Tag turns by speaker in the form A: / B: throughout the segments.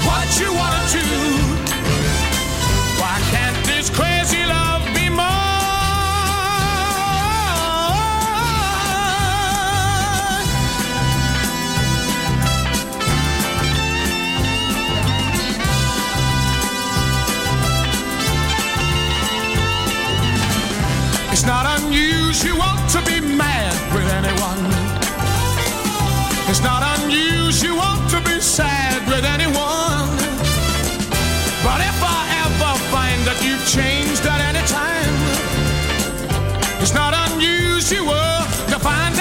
A: what you wanna do. Why can't this crazy love be more? It's not unusual to be mad with anyone. It's not you to be sad with anyone. But if I ever find that you've changed at any time, it's not unusual to find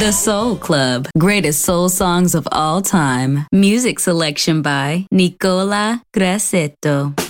B: The Soul Club, greatest soul songs of all time. Music selection by Nicola Grassetto.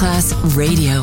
C: Masterclass Radio,